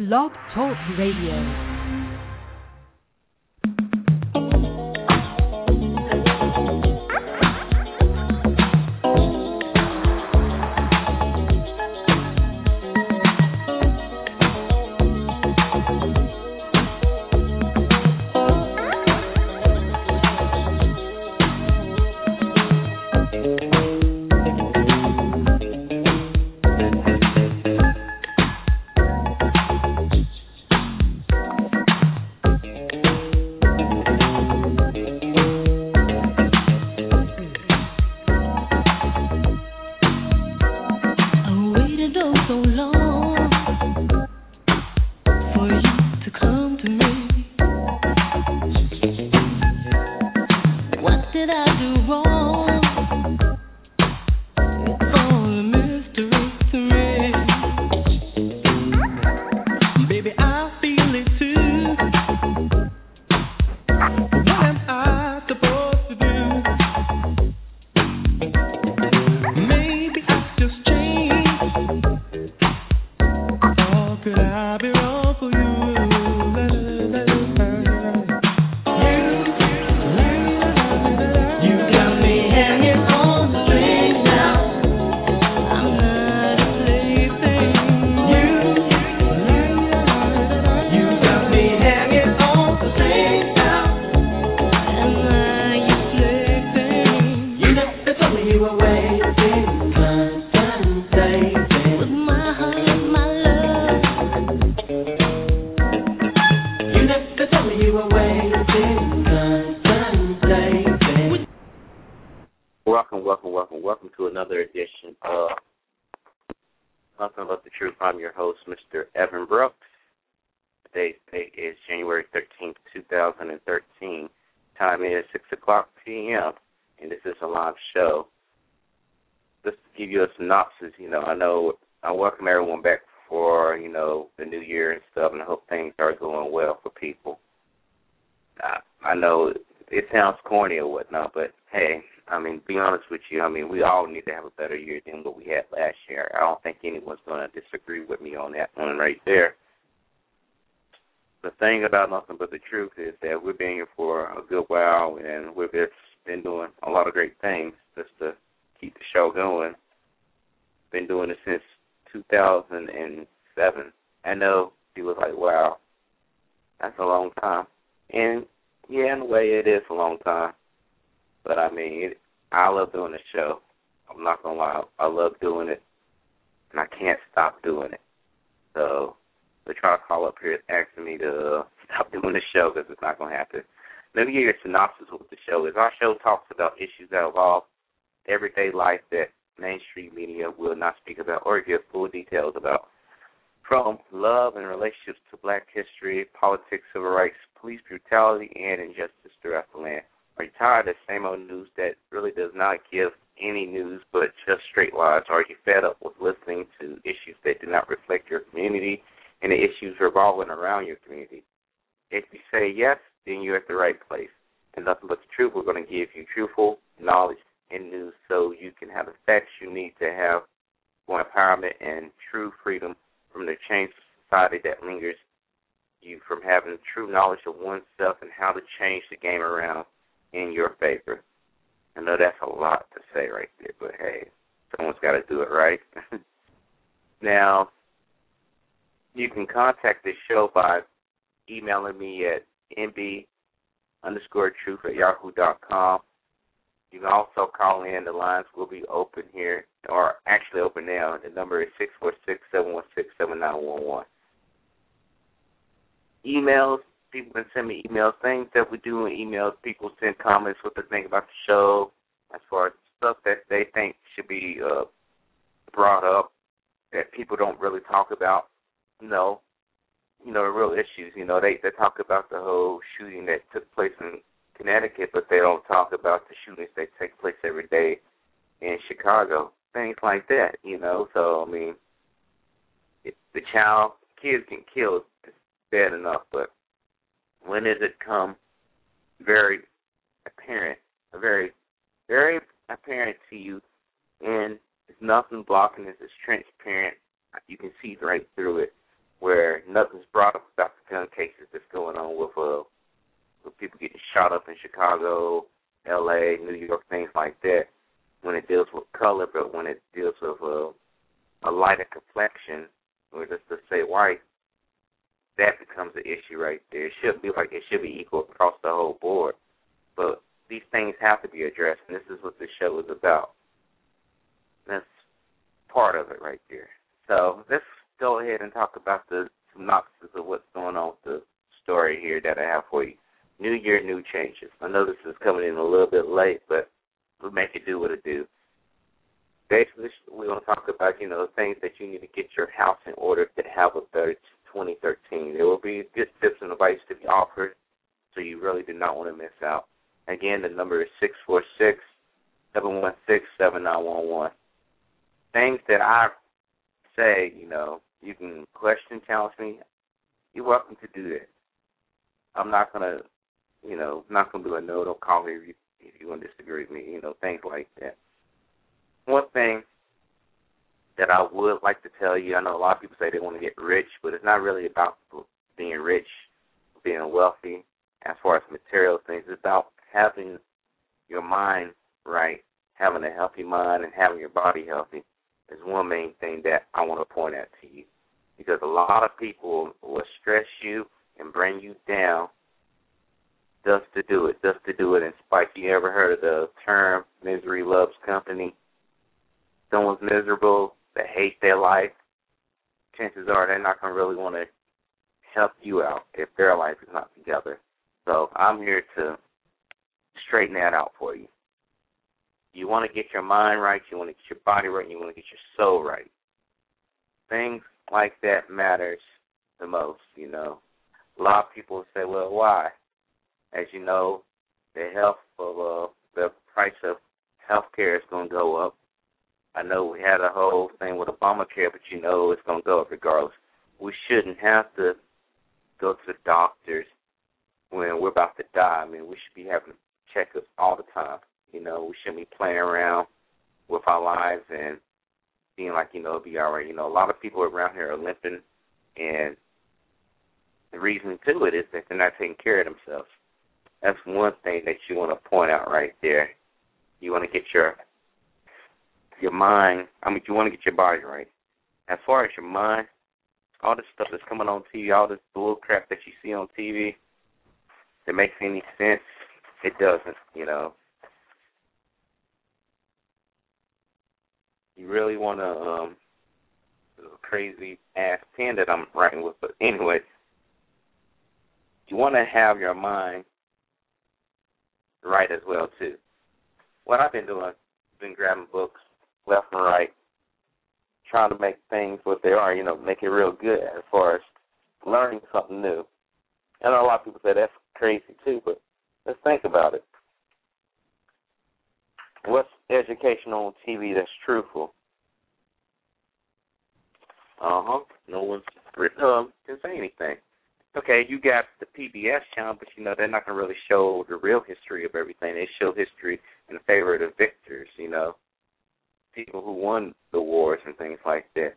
Blog Talk Radio. Nothing But the Truth. I'm your host, Mr. Evan Brooks. Today's date is January 13th, 2013. Time is 6 o'clock p.m., and this is a live show. Just to give you a synopsis, you know, I know I welcome everyone back for, you know, the new year and stuff, and I hope things are going well for people. I, I know it sounds corny or whatnot, but hey, I mean, be honest with you. I mean, we all need to have a better year than what we had last year. I don't think anyone's going to disagree with me on that one right there. The thing about nothing but the truth is that we've been here for a good while, and we've just been doing a lot of great things just to keep the show going. Been doing it since 2007. I know people was like, "Wow, that's a long time," and yeah, in a way, it is a long time. But I mean, it, I love doing the show. I'm not gonna lie, I love doing it, and I can't stop doing it. So the try to call up here is asking me to stop doing the show because it's not gonna happen. Let me give you a synopsis of what the show is. Our show talks about issues that involve everyday life that mainstream media will not speak about or give full details about. From love and relationships to black history, politics, civil rights, police brutality and injustice throughout the land. Are you tired of the same old news that really does not give any news but just straight lies? Are you fed up with listening to issues that do not reflect your community and the issues revolving around your community? If you say yes, then you're at the right place. And nothing but the truth, we're going to give you truthful knowledge and news so you can have the facts you need to have for empowerment and true freedom from the chains of society that lingers you from having true knowledge of oneself and how to change the game around in your favor. I know that's a lot to say right there, but hey, someone's got to do it right. now, you can contact this show by emailing me at mb underscore truth at yahoo.com. You can also call in. The lines will be open here, or actually open now. The number is six four six seven one six seven nine one one emails. People can send me emails, things that we do in emails. People send comments what they think about the show, as far as stuff that they think should be uh, brought up that people don't really talk about. You know, you know the real issues. You know, they they talk about the whole shooting that took place in Connecticut, but they don't talk about the shootings that take place every day in Chicago. Things like that, you know. So I mean, it, the child, kids get killed bad enough, but when does it come very apparent, very, very apparent to you, and there's nothing blocking this. It's transparent. You can see right through it, where nothing's brought up about the gun cases that's going on with uh, with people getting shot up in Chicago, L.A., New York, things like that. When it deals with color, but when it deals with uh, a lighter complexion, or just to say white, that becomes an issue right there. It should be like it should be equal across the whole board. But these things have to be addressed, and this is what this show is about. That's part of it right there. So let's go ahead and talk about the synopsis of what's going on with the story here that I have for you. New year, new changes. I know this is coming in a little bit late, but we'll make it do what it do. Basically, we're going to talk about, you know, the things that you need to get your house in order to have a better 2013. There will be good tips and advice to be offered, so you really do not want to miss out. Again, the number is six four six seven one six seven nine one one. Things that I say, you know, you can question, challenge me. You're welcome to do that. I'm not gonna, you know, not gonna do a no. Don't call me if you if you want to disagree with me. You know, things like that. One thing that I would like to tell you, I know a lot of people say they want to get rich, but it's not really about being rich, being wealthy. As far as material things, it's about having your mind right, having a healthy mind, and having your body healthy is one main thing that I want to point out to you. Because a lot of people will stress you and bring you down just to do it, just to do it in spite. You ever heard of the term misery loves company? Someone's miserable, they hate their life, chances are they're not going to really want to help you out if their life is not together. So I'm here to straighten that out for you. You want to get your mind right, you want to get your body right, and you want to get your soul right. Things like that matters the most, you know. A lot of people say, well, why? As you know, the health of uh, the price of health care is going to go up. I know we had a whole thing with Obamacare, but you know it's going to go regardless. We shouldn't have to go to the doctors when we're about to die. I mean, we should be having checkups all the time. You know, we shouldn't be playing around with our lives and being like, you know, it'll be all right. You know, a lot of people around here are limping, and the reason to it is that they're not taking care of themselves. That's one thing that you want to point out right there. You want to get your your mind. I mean, you want to get your body right. As far as your mind, all this stuff that's coming on TV, all this bull crap that you see on TV, that makes any sense, it doesn't. You know, you really want to um crazy ass pen that I'm writing with, but anyway, you want to have your mind right as well too. What I've been doing, been grabbing books left and right, trying to make things what they are, you know, make it real good as far as learning something new. Know a lot of people say that's crazy too, but let's think about it. What's education on TV that's truthful? Uh huh. No one's um can say anything. Okay, you got the PBS channel, but you know they're not gonna really show the real history of everything. They show history in favor of the victors. You know, people who won the wars and things like that.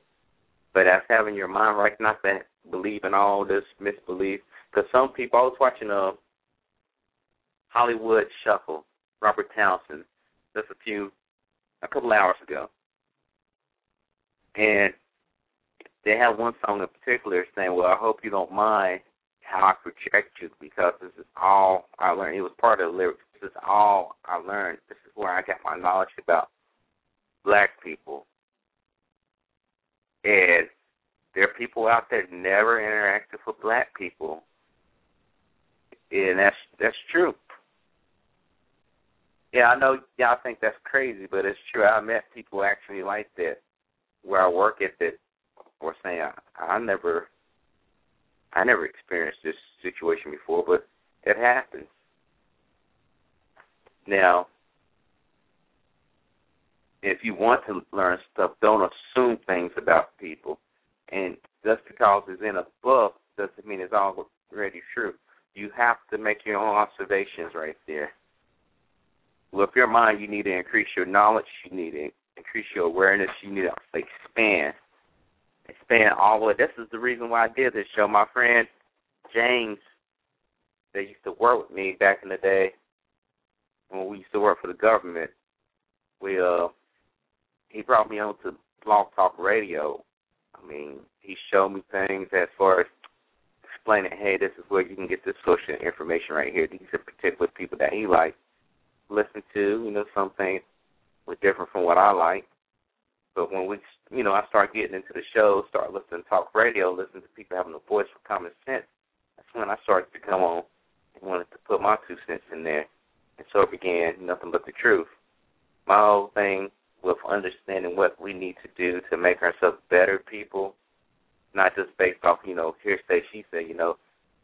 But that's having your mind right, not to believe in all this misbelief. Because some people, I was watching a Hollywood Shuffle, Robert Townsend, just a few, a couple hours ago, and they have one song in particular saying, "Well, I hope you don't mind how I project you because this is all I learned. It was part of the lyrics. This is all I learned. This is where I got my knowledge about black people. And there are people out there never interacted with black people. And that's that's true. Yeah, I know y'all think that's crazy, but it's true. I met people actually like that where I work at that were saying I, I never I never experienced this situation before, but it happens. Now, if you want to learn stuff, don't assume things about people. And just because it's in a book doesn't mean it's already true. You have to make your own observations right there. With your mind, you need to increase your knowledge. You need to increase your awareness. You need to expand. expand all the way. This is the reason why I did this show. My friend James, that used to work with me back in the day when we used to work for the government, we uh he brought me on to Blog Talk Radio. I mean, he showed me things as far as explaining, hey, this is where you can get this social information right here. These are particular people that he likes listen to. You know, some things were different from what I like. But when we, you know, I start getting into the show, start listening to talk radio, listening to people having a voice for common sense, that's when I started to come on and wanted to put my two cents in there. And so it began nothing but the truth. My whole thing with understanding what we need to do to make ourselves better people, not just based off, you know, hearsay, she said, you know,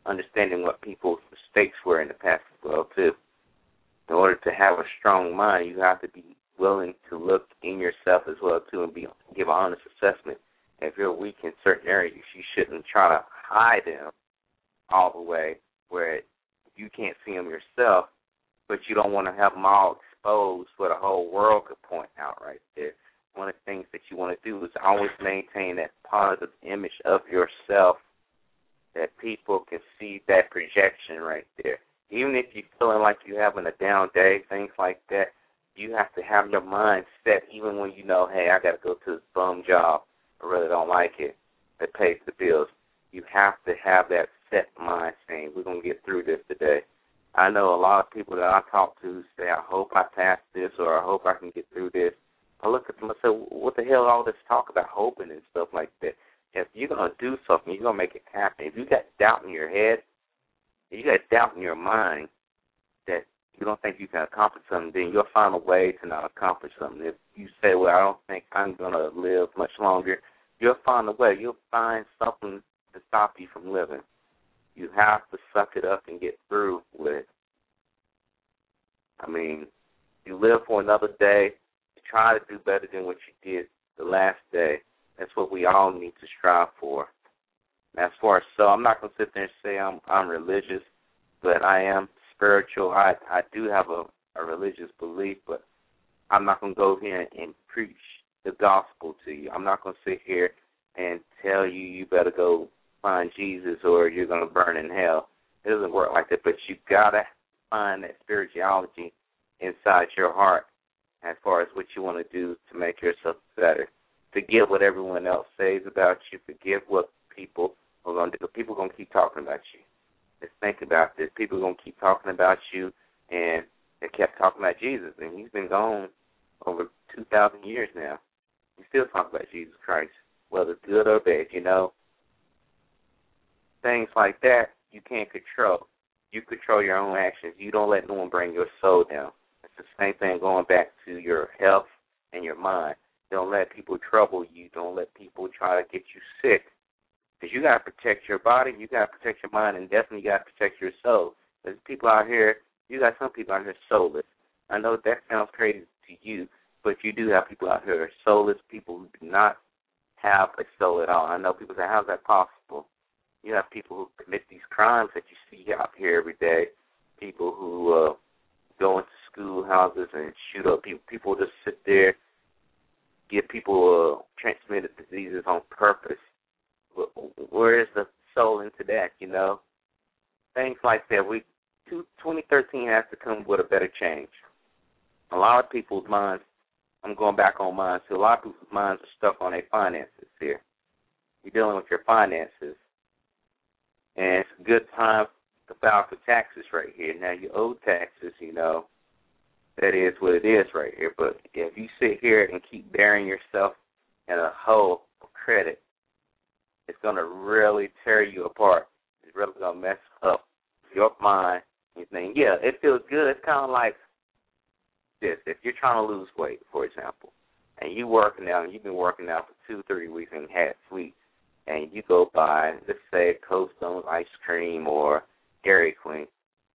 understanding what people's mistakes were in the past as well, too. In order to have a strong mind, you have to be willing to look in yourself as well too and be give an honest assessment. If you're weak in certain areas, you shouldn't try to hide them all the way where you can't see them yourself, but you don't want to have them all exposed where the whole world could point out right there. One of the things that you want to do is always maintain that positive image of yourself that people can see that projection right there. Even if you're feeling like you're having a down day, things like that, you have to have your mind set even when you know, hey, I got to go to this bum job. I really don't like it. It pays the bills. You have to have that set mind saying, we're going to get through this today. I know a lot of people that I talk to say, I hope I pass this or I hope I can get through this. I look at them and say, what the hell all this talk about hoping and stuff like that? If you're going to do something, you're going to make it happen. If you got doubt in your head, if you got doubt in your mind that you don't think you can accomplish something, then you'll find a way to not accomplish something. If you say, well, I don't think I'm going to live much longer, you'll find a way. You'll find something to stop you from living. You have to suck it up and get through with it. I mean, you live for another day. You try to do better than what you did the last day. That's what we all need to strive for. As far as so, I'm not gonna sit there and say I'm I'm religious, but I am spiritual. I I do have a, a religious belief, but I'm not gonna go here and preach the gospel to you. I'm not gonna sit here and tell you you better go find Jesus or you're gonna burn in hell. It doesn't work like that. But you gotta find that spirituality inside your heart as far as what you want to do to make yourself better. Forget what everyone else says about you. Forget what people are going to do. People are going to keep talking about you. Let's think about this. People are going to keep talking about you, and they kept talking about Jesus, and he's been gone over 2,000 years now. We still talk about Jesus Christ, whether good or bad, you know. Things like that you can't control. You control your own actions. You don't let no one bring your soul down. It's the same thing going back to your health and your mind. Don't let people trouble you. Don't let people try to get you sick because you got to protect your body, you got to protect your mind, and definitely you got to protect your soul. There's people out here, you got some people out here soulless. I know that sounds crazy to you, but you do have people out here soulless, people who do not have a soul at all. I know people say, how's that possible? You have people who commit these crimes that you see out here every day, people who uh, go into schoolhouses and shoot up people. People just sit there, give people uh, transmitted diseases on purpose where is the soul into that? You know, things like that. We 2013 has to come with a better change. A lot of people's minds. I'm going back on mine. So a lot of people's minds are stuck on their finances here. You're dealing with your finances, and it's a good time to file for taxes right here. Now you owe taxes, you know. That is what it is right here. But if you sit here and keep burying yourself in a hole of credit, it's to really tear you apart. It's really to mess up your mind. You think, yeah, it feels good. It's kind of like this. If you're trying to lose weight, for example, and you working out, and you've been working out for two, three weeks and had sweets, and you go by, let's say, Cold Stone ice cream or Dairy Queen,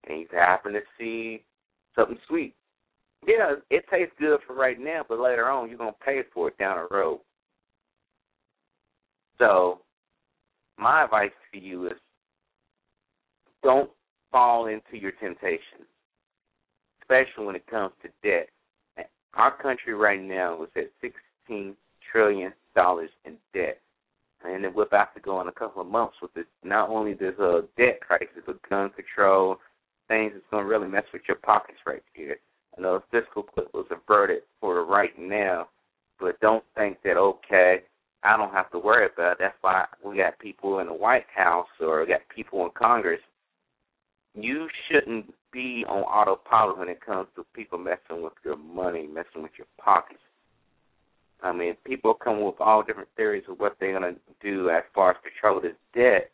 and you happen to see something sweet. Yeah, it tastes good for right now, but later on you're gonna pay for it down the road. So my advice to you is don't fall into your temptations, especially when it comes to debt. Our country right now is at $16 trillion in debt. And then we're about to go in a couple of months with it. Not only there's a uh, debt crisis, but gun control, things that's going to really mess with your pockets right here. I know the fiscal cliff was averted for right now, but don't think that okay, I don't have to worry about it. That's why we got people in the White House or got people in Congress. You shouldn't be on autopilot when it comes to people messing with your money, messing with your pockets. I mean, people come with all different theories of what they're going to do as far as control this debt,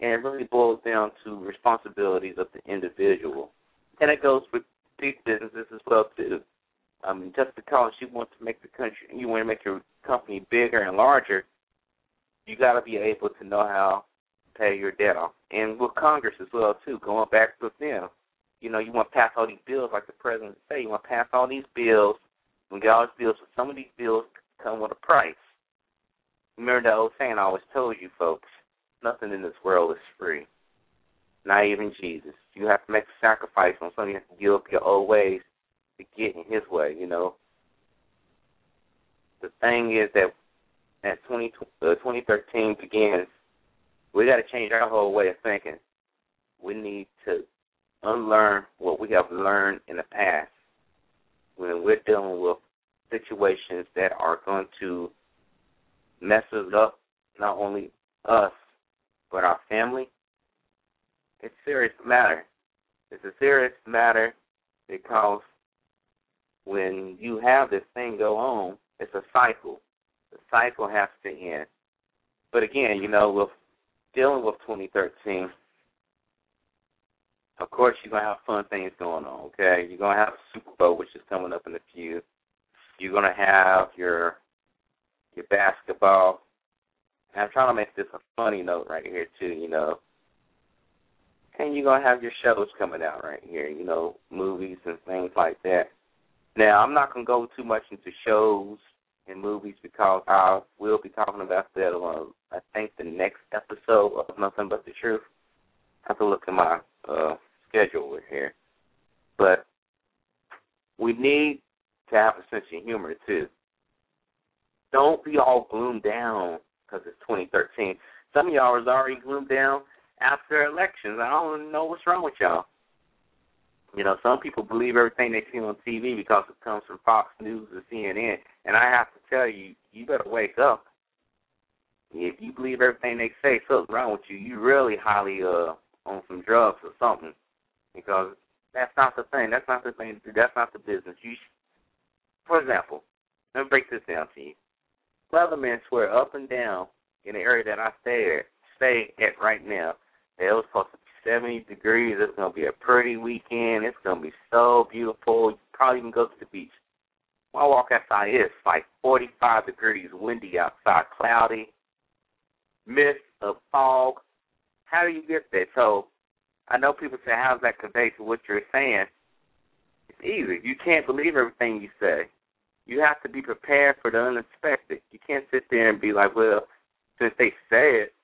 and it really boils down to responsibilities of the individual. And it goes with big businesses as well too. I mean, just because you want to make the country, you want to make your company bigger and larger, you got to be able to know how to pay your debt off. And with Congress as well too, going back with them, you know, you want to pass all these bills like the president say. You want to pass all these bills and get all these bills. But some of these bills come with a price. Remember that old saying I always told you folks, nothing in this world is free. Not even Jesus. You have to make a sacrifice on something. You have to give up your old ways to get in his way, you know. The thing is that as 20, uh, 2013 begins, we got to change our whole way of thinking. We need to unlearn what we have learned in the past when we're dealing with situations that are going to mess us up, not only us, but our family. It's a serious matter. It's a serious matter because when you have this thing go on, it's a cycle. The cycle has to end. But again, you know, with dealing with 2013, of course you're gonna have fun things going on. Okay, you're gonna have Super Bowl, which is coming up in a few. You're gonna have your your basketball. And I'm trying to make this a funny note right here too. You know, and you're gonna have your shows coming out right here. You know, movies and things like that. Now, I'm not going to go too much into shows and movies because I will be talking about that on, I think, the next episode of Nothing But the Truth. I have to look at my uh, schedule here. But we need to have a sense of humor, too. Don't be all gloomed down because it's 2013. Some of y'all is already gloomed down after elections. I don't know what's wrong with y'all. You know, some people believe everything they see on TV because it comes from Fox News or CNN. And I have to tell you, you better wake up. If you believe everything they say, something's wrong with you. You really highly uh on some drugs or something, because that's not the thing. That's not the thing. That's not the business. You, for example, let me break this down to you. Leatherman swear up and down in the area that I stay at, stay at right now, that it was supposed to be 70 degrees. It's going to be a pretty weekend. It's going to be so beautiful. You probably even go to the beach. When I walk outside, it's like 45 degrees, windy outside, cloudy, mist of fog. How do you get there? So I know people say, how's that convey to what you're saying? Easy. You can't believe everything you say. You have to be prepared for the unexpected. You can't sit there and be like, well, since they say it,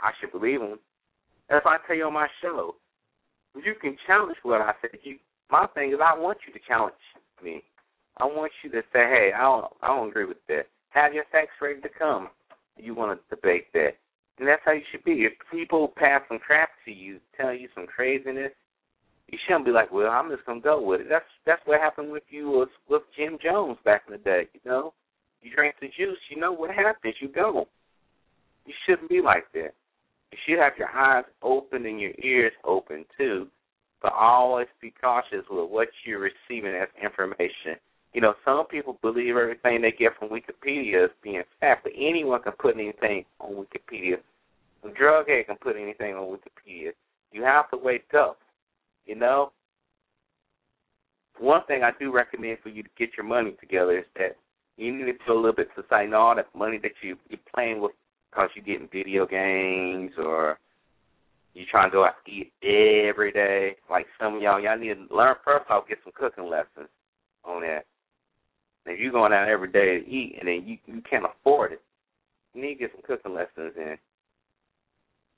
I should believe them. That's I tell you on my show. You can challenge what I said. You, my thing is, I want you to challenge me. I want you to say, "Hey, I don't, I don't agree with that." Have your facts ready to come. You want to debate that, and that's how you should be. If people pass some crap to you, tell you some craziness, you shouldn't be like, "Well, I'm just gonna go with it." That's that's what happened with you with, with Jim Jones back in the day. You know, you drink the juice, you know what happens. You go. You shouldn't be like that you should have your eyes open and your ears open too, but always be cautious with what you're receiving as information. You know, some people believe everything they get from Wikipedia is being fact, but anyone can put anything on Wikipedia. A drug head can put anything on Wikipedia. You have to wake up. You know, one thing I do recommend for you to get your money together is that you need to do a little bit to no, all that money that you you're playing with because you're getting video games or you're trying to go out to eat every day. Like some of y'all, y'all need to learn first off, get some cooking lessons on that. If you're going out every day to eat and then you you can't afford it, you need to get some cooking lessons in.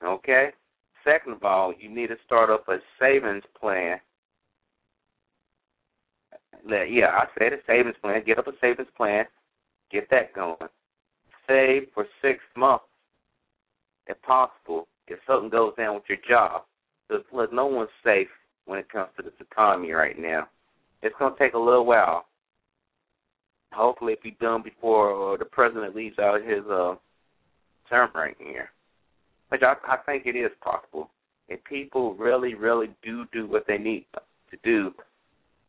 Okay? Second of all, you need to start up a savings plan. Yeah, I said a savings plan. Get up a savings plan. Get that going. Save for six months if possible, if something goes down with your job. Because look, no one's safe when it comes to this economy right now. It's going to take a little while. Hopefully, it be done before uh, the president leaves out his uh, term right here. Which I, I think it is possible. If people really, really do do what they need to do,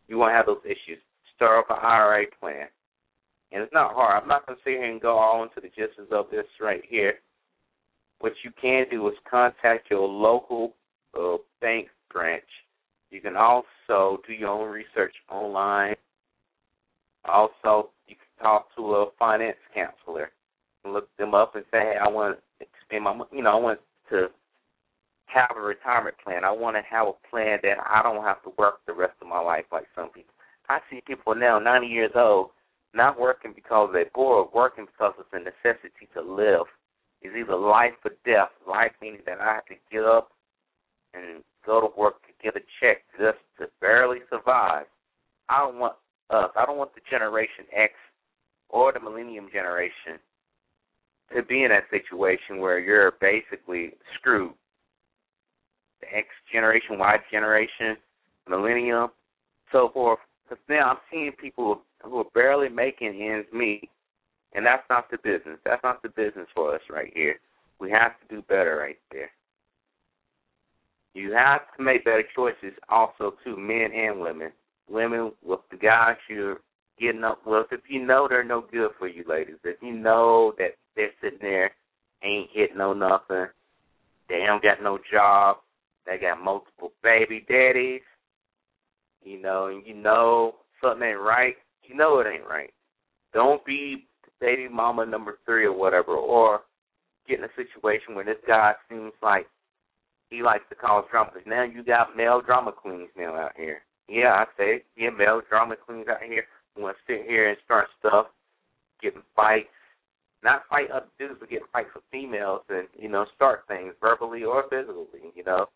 you won't have those issues. Start up an IRA plan. And it's not hard. I'm not going to sit here and go all into the gist of this right here. What you can do is contact your local uh, bank branch. You can also do your own research online. Also, you can talk to a finance counselor look them up and say, "Hey, I want to spend my, you know, I want to have a retirement plan. I want to have a plan that I don't have to work the rest of my life like some people. I see people now, 90 years old, not working because they're bored, working because it's a necessity to live. It's either life or death. Life meaning that I have to get up and go to work to get a check just to barely survive. I don't want us. I don't want the Generation X or the Millennium Generation to be in that situation where you're basically screwed. The X generation, Y generation, Millennium, so forth. Because now I'm seeing people who are barely making ends meet, and that's not the business. That's not the business for us right here. We have to do better right there. You have to make better choices also too, men and women. Women with the guys you're getting up with, if you know they're no good for you ladies, if you know that they're sitting there, ain't hitting no nothing, they don't got no job, they got multiple baby daddies, you know, and you know something ain't right, you know it ain't right. Don't be baby mama number three or whatever, or get in a situation where this guy seems like he likes to cause drama. Now you got male drama queens now out here. Yeah, I say Yeah, male drama queens out here want to sit here and start stuff, getting fights. Not fight other dudes, but get fights with females and, you know, start things verbally or physically, you know.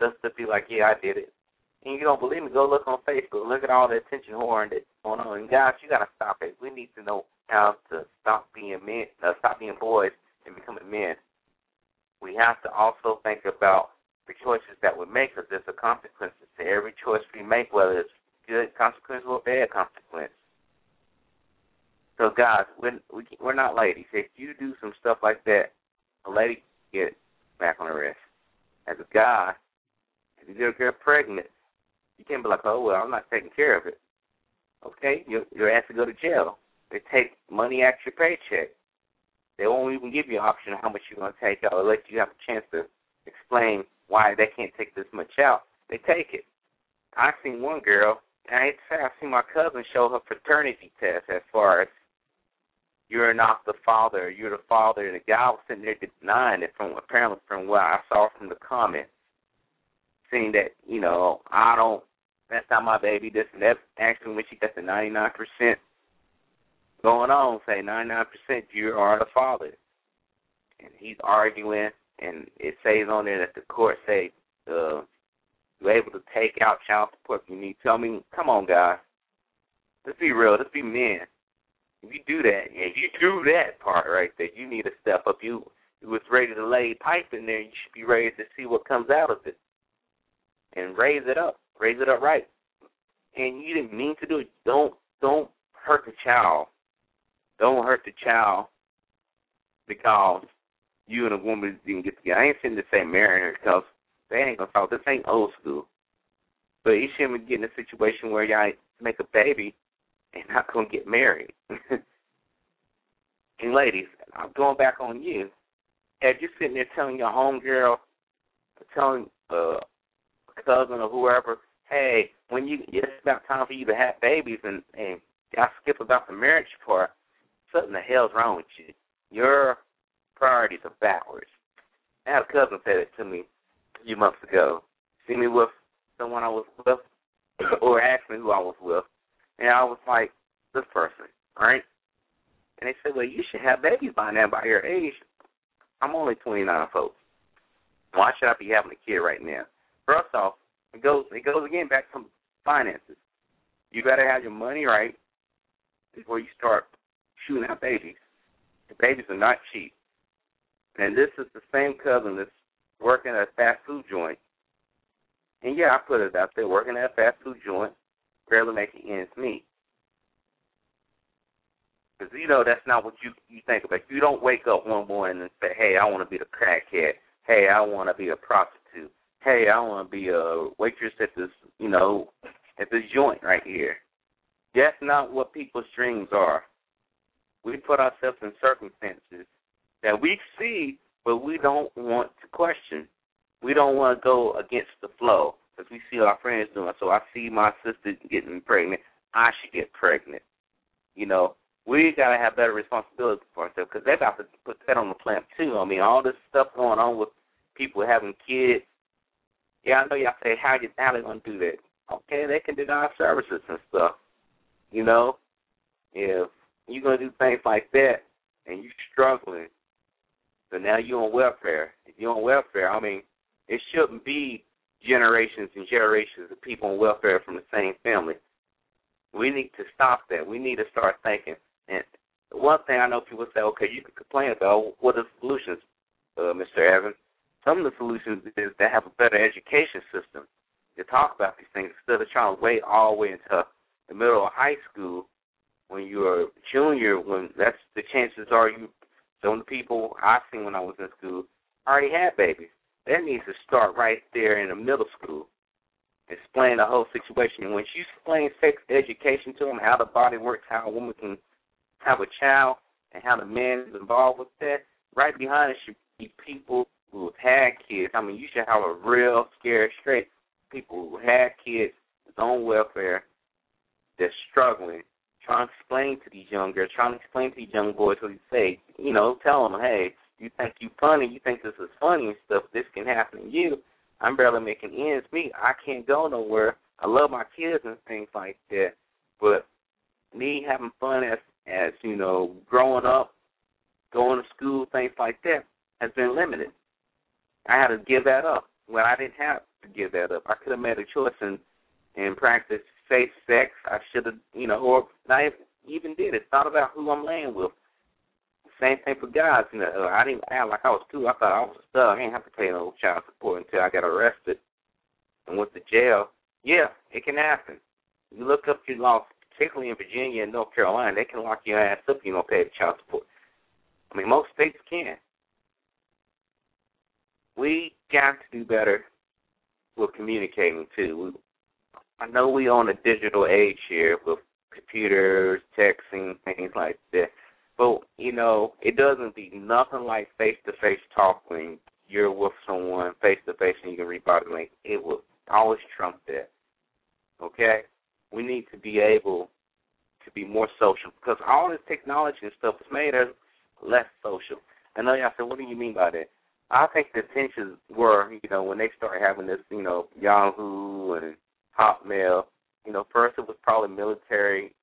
Just to be like, yeah, I did it and you don't believe me, go look on Facebook. Look at all the attention whoring that's going on. And guys, you got to stop it. We need to know how to stop being men, uh, stop being boys, and becoming men. We have to also think about the choices that we make, because there's a consequences to every choice we make, whether it's good consequence or bad consequence. So, guys, we're, we're not ladies. If you do some stuff like that, a lady get back on the wrist. As a guy, if you get a girl pregnant, you can't be like, oh well, I'm not taking care of it. Okay, you're you're asked to go to jail. They take money out your paycheck. They won't even give you an option of how much you're to take out, or let you have a chance to explain why they can't take this much out. They take it. I seen one girl. And I say, I seen my cousin show her paternity test as far as you're not the father, you're the father, and the guy was sitting there denying it from apparently from what I saw from the comments, saying that you know I don't that's not my baby. This and that. Actually, when she gets the 99% going on, say 99% you are the father. And he's arguing, and it says on there that the court say uh, you're able to take out child support. You need tell me, come on, guys. Let's be real. Let's be men. You do that, if you do that part right there, you need to step up. You you was ready to lay pipe in there. You should be ready to see what comes out of it and raise it up raise it up right. And you didn't mean to do it. Don't don't hurt the child. Don't hurt the child because you and a woman didn't get together. I ain't saying to say marry her because they ain't gonna talk. This ain't old school. But you shouldn't get in a situation where y'all make a baby and not gonna get married. and ladies, I'm going back on you. As you're sitting there telling your homegirl, telling uh, a cousin or whoever, hey, when you it's about time for you to have babies and and I skip about the marriage part, something the hell's wrong with you. Your priorities are backwards. I had a cousin say that to me a few months ago. See me with someone I was with or asked me who I was with and I was like, This person, right? And they said, Well, you should have babies by now by your age. I'm only twenty nine folks. Why should I be having a kid right now? First off, it goes it goes again back to finances. You better have your money right before you start shooting out babies. The babies are not cheap. And this is the same cousin that's working at a fast food joint. And yeah, I put it out there, working at a fast food joint, barely making ends meet. Because you know that's not what you you think about. You don't wake up one morning and say, "Hey, I want to be the crackhead. Hey, I want to be a prostitute. Hey, I want to be a waitress at this, you know, at this joint right here." That's not what people's dreams are. We put ourselves in circumstances that we see, but we don't want to question. We don't want to go against the flow because we see our friends doing. So I see my sister getting pregnant. I should get pregnant. You know, we got to have better responsibility for ourselves because they got to put that on the plant too. I mean, all this stuff going on with people having kids. Yeah, I know y'all say how you how they gonna do that. Okay, they can deny services and stuff. You know, if you're gonna do things like that and you're struggling, so now you're on welfare. If you're on welfare, I mean, it shouldn't be generations and generations of people on welfare from the same family. We need to stop that. We need to start thinking. And one thing I know people say, okay, you can complain about what are the solutions, uh, Mr. Evans? Some of the solutions is to have a better education system to talk about these things instead of trying to wait all the way into the middle of high school when you're a junior when that's the chances are you some of the people I seen when I was in school already had babies. That needs to start right there in the middle school. Explain the whole situation. And when you explain sex education to them, how the body works, how a woman can have a child, and how the man is involved with that, right behind it should be people who have had kids. I mean, you should have a real scared straight people who had kids, is on welfare, that's struggling, trying to explain to these young girls, trying to explain to these young boys what you say. You know, tell them, hey, you think you funny, you think this is funny and stuff, this can happen to you. I'm barely making ends meet. I can't go nowhere. I love my kids and things like that. But me having fun as as, you know, growing up, going to school, things like that, has been limited. I had to give that up. Well, I didn't have to give that up. I could have made a choice and and practiced safe sex. I should have, you know, or I even did it. Thought about who I'm laying with. Same thing for guys. You know, I didn't act like I was cool. I thought I was a stud. I didn't have to pay no child support until I got arrested and went to jail. Yeah, it can happen. You look up your laws, particularly in Virginia and North Carolina, they can lock your ass up if you don't pay the child support. I mean, most states can. We got to do better with communicating too. I know we on a digital age here with computers, texting, things like that. But you know, it doesn't be nothing like face to face talk when you're with someone face to face and you can read body language. It will always trump that. Okay? We need to be able to be more social because all this technology and stuff is made us less social. I know y'all said, what do you mean by that? I think the tensions were, you know, when they started having this, you know, Yahoo and Hotmail. You know, first it was probably military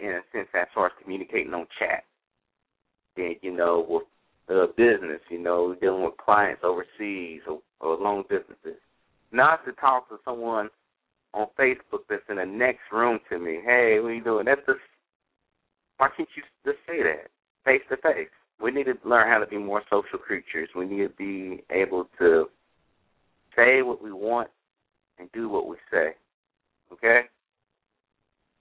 in a sense as far as communicating on chat. Then, you know, with uh, business, you know, dealing with clients overseas or, or long distances. Not to talk to someone on Facebook that's in the next room to me. Hey, what are you doing? That's just why can't you just say that face to face? We need to learn how to be more social creatures. We need to be able to say what we want and do what we say. Okay?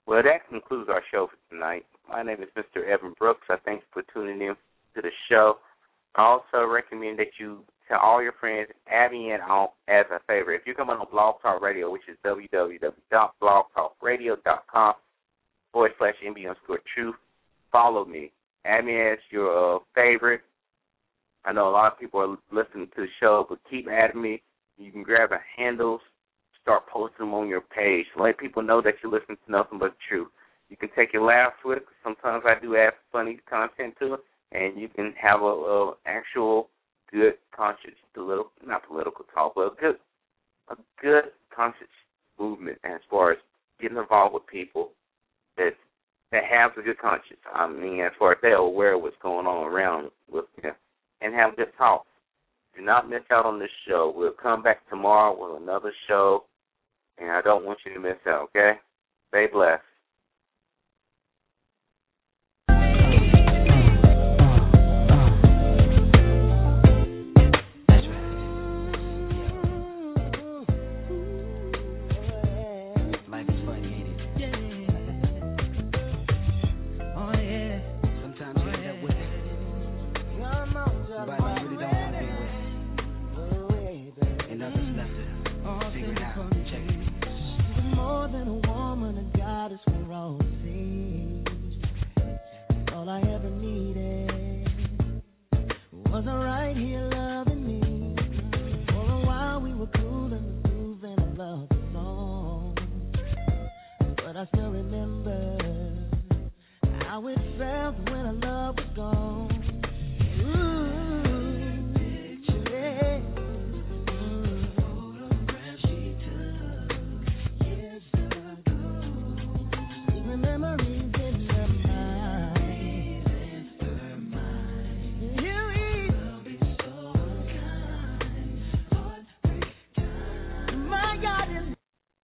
Well, that concludes our show for tonight. My name is Mr. Evan Brooks. I thank you for tuning in to the show. I also recommend that you tell all your friends, add me in on, as a favorite. If you come on Blog Talk Radio, which is www.blogtalkradio.com forward slash MB underscore truth, follow me. Add me as your uh, favorite. I know a lot of people are listening to the show, but keep adding me. You can grab the handles start posting them on your page. Let people know that you listen to nothing but truth. You can take your laughs with it. Sometimes I do add funny content to it, and you can have a, a actual good conscious, political, not political talk, but a good, a good conscious movement as far as getting involved with people that that have a good conscience. I mean, as far as they're aware of what's going on around with them, and have good talk. Do not miss out on this show. We'll come back tomorrow with another show and I don't want you to miss out, okay? Stay blessed.